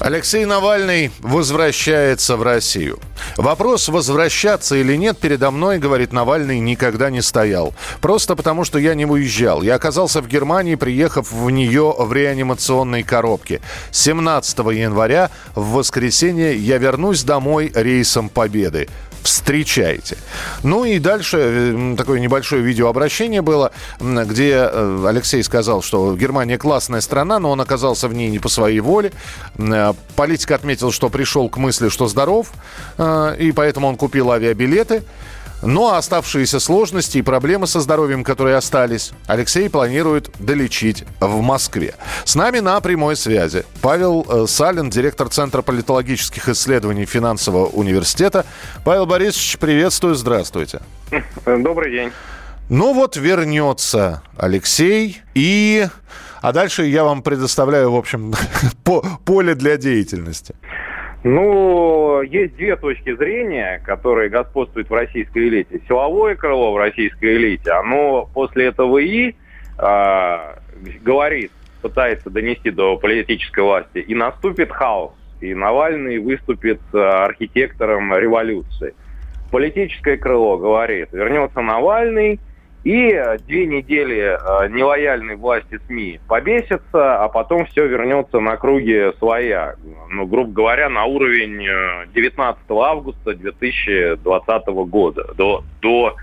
Алексей Навальный возвращается в Россию. Вопрос, возвращаться или нет, передо мной, говорит Навальный, никогда не стоял. Просто потому, что я не уезжал. Я оказался в Германии, приехав в нее в реанимационной коробке. 17 января, в воскресенье, я вернусь домой рейсом Победы встречаете. Ну и дальше э, такое небольшое видеообращение было, где э, Алексей сказал, что Германия классная страна, но он оказался в ней не по своей воле. Э, Политик отметил, что пришел к мысли, что здоров, и поэтому он купил авиабилеты. Ну а оставшиеся сложности и проблемы со здоровьем, которые остались, Алексей планирует долечить в Москве. С нами на прямой связи Павел э, Салин, директор Центра политологических исследований финансового университета. Павел Борисович, приветствую, здравствуйте. Добрый день. Ну вот вернется Алексей и... А дальше я вам предоставляю, в общем, по- поле для деятельности. Ну, есть две точки зрения, которые господствуют в российской элите. Силовое крыло в российской элите, оно после этого и а, говорит, пытается донести до политической власти, и наступит хаос, и Навальный выступит а, архитектором революции. Политическое крыло говорит, вернется Навальный, и э, две недели э, нелояльной власти СМИ побесятся, а потом все вернется на круги своя. Ну, грубо говоря, на уровень э, 19 августа 2020 года, до, до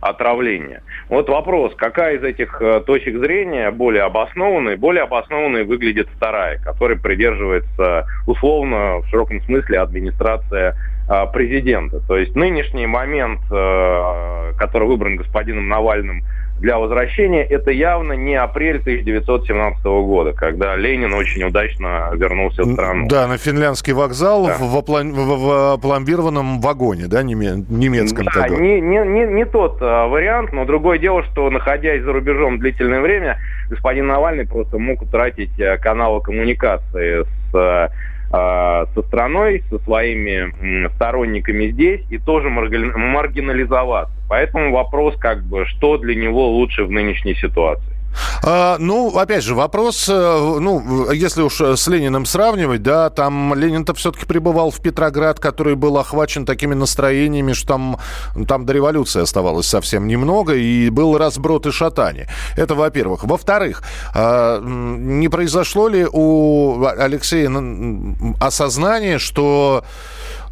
отравления. Вот вопрос, какая из этих э, точек зрения более обоснованной? Более обоснованной выглядит вторая, которой придерживается условно, в широком смысле, администрация э, президента. То есть нынешний момент, э, который выбран господином Навальным для возвращения, это явно не апрель 1917 года, когда Ленин очень удачно вернулся в страну. Да, на финляндский вокзал Да. в, в оплом- в- в опломбированном вагоне, да, неме- немецком Да, не, не, не, не тот а, вариант, но другое дело, что находясь за рубежом длительное время, господин Навальный просто мог утратить каналы коммуникации с, со страной, со своими сторонниками здесь и тоже маргинализоваться. Поэтому вопрос, как бы, что для него лучше в нынешней ситуации. А, ну, опять же, вопрос, э, ну, если уж с Лениным сравнивать, да, там Ленин-то все-таки пребывал в Петроград, который был охвачен такими настроениями, что там, там до революции оставалось совсем немного, и был разброд и шатание. Это во-первых. Во-вторых, а, не произошло ли у Алексея осознание, что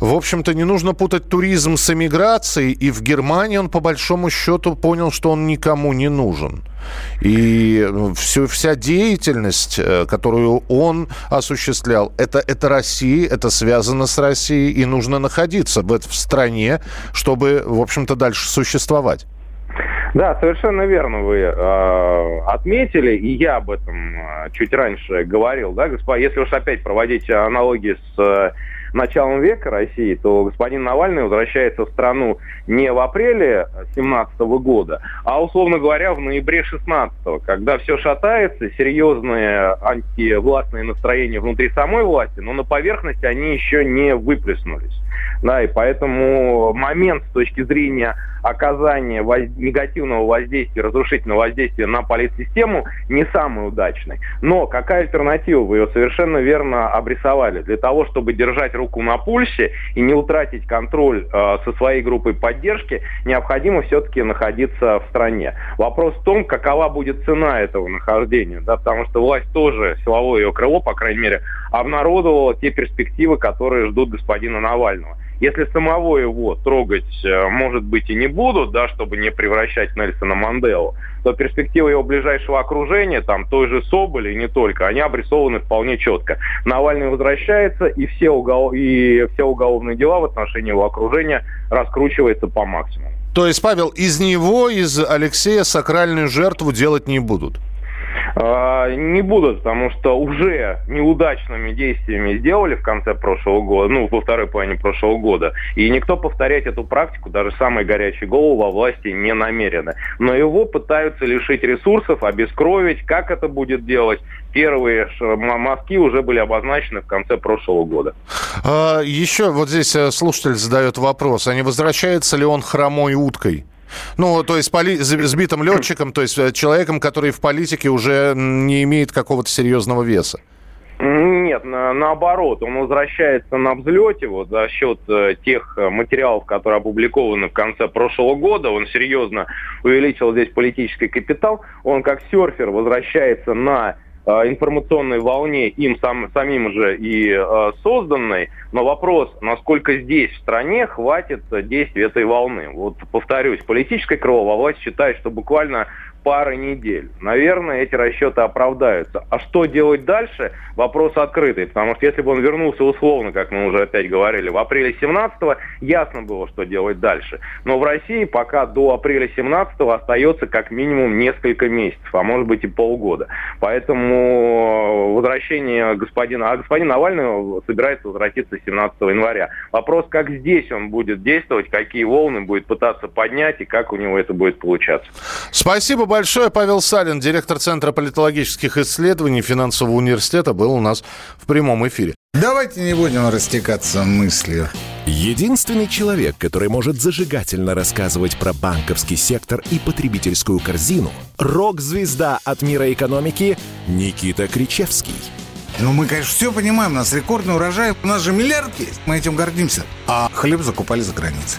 в общем-то, не нужно путать туризм с эмиграцией, и в Германии он, по большому счету, понял, что он никому не нужен. И всю, вся деятельность, э, которую он осуществлял, это, это Россия, это связано с Россией, и нужно находиться в, в стране, чтобы, в общем-то, дальше существовать. Да, совершенно верно вы э, отметили, и я об этом э, чуть раньше говорил, да, господа, если уж опять проводить аналогии с э, началом века России, то господин Навальный возвращается в страну не в апреле 2017 года, а, условно говоря, в ноябре 16 когда все шатается, серьезные антивластные настроения внутри самой власти, но на поверхности они еще не выплеснулись. Да, и поэтому момент с точки зрения оказания воз- негативного воздействия, разрушительного воздействия на политсистему не самый удачный. Но какая альтернатива? Вы ее совершенно верно обрисовали. Для того, чтобы держать руку на пульсе и не утратить контроль э, со своей группой поддержки, необходимо все-таки находиться в стране. Вопрос в том, какова будет цена этого нахождения. Да, потому что власть тоже, силовое ее крыло, по крайней мере, обнародовала те перспективы, которые ждут господина Навального. Если самого его трогать, э, может быть, и не будут, да, чтобы не превращать Нельсона Манделу, то перспективы его ближайшего окружения, там, той же Соболи и не только, они обрисованы вполне четко. Навальный возвращается, и все, угол... и все уголовные дела в отношении его окружения раскручиваются по максимуму. То есть, Павел, из него, из Алексея сакральную жертву делать не будут? А, не будут, потому что уже неудачными действиями сделали в конце прошлого года, ну, во второй половине прошлого года. И никто повторять эту практику, даже самые горячие головы во власти не намерены. Но его пытаются лишить ресурсов, обескровить. Как это будет делать? Первые мазки уже были обозначены в конце прошлого года. А, еще вот здесь э, слушатель задает вопрос. А не возвращается ли он хромой уткой? Ну, то есть поли... сбитым летчиком, то есть э, человеком, который в политике уже не имеет какого-то серьезного веса. Нет, на, наоборот, он возвращается на взлете вот, за счет э, тех э, материалов, которые опубликованы в конце прошлого года. Он серьезно увеличил здесь политический капитал. Он как серфер возвращается на информационной волне, им сам, самим же и э, созданной, но вопрос, насколько здесь, в стране, хватит действия этой волны. Вот повторюсь, политическая крыло власть считает, что буквально пары недель. Наверное, эти расчеты оправдаются. А что делать дальше? Вопрос открытый. Потому что если бы он вернулся условно, как мы уже опять говорили, в апреле 17-го, ясно было, что делать дальше. Но в России пока до апреля 17-го остается как минимум несколько месяцев, а может быть и полгода. Поэтому возвращение господина... А господин Навальный собирается возвратиться 17 января. Вопрос, как здесь он будет действовать, какие волны будет пытаться поднять и как у него это будет получаться. Спасибо большое. Павел Салин, директор Центра политологических исследований финансового университета, был у нас в прямом эфире. Давайте не будем растекаться мыслью. Единственный человек, который может зажигательно рассказывать про банковский сектор и потребительскую корзину – рок-звезда от мира экономики Никита Кричевский. Ну, мы, конечно, все понимаем, у нас рекордный урожай, у нас же миллиард есть, мы этим гордимся. А хлеб закупали за границей.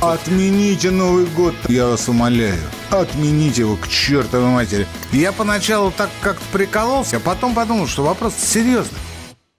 Отмените Новый год, я вас умоляю. Отмените его к чертовой матери. Я поначалу так как-то прикололся, а потом подумал, что вопрос серьезный.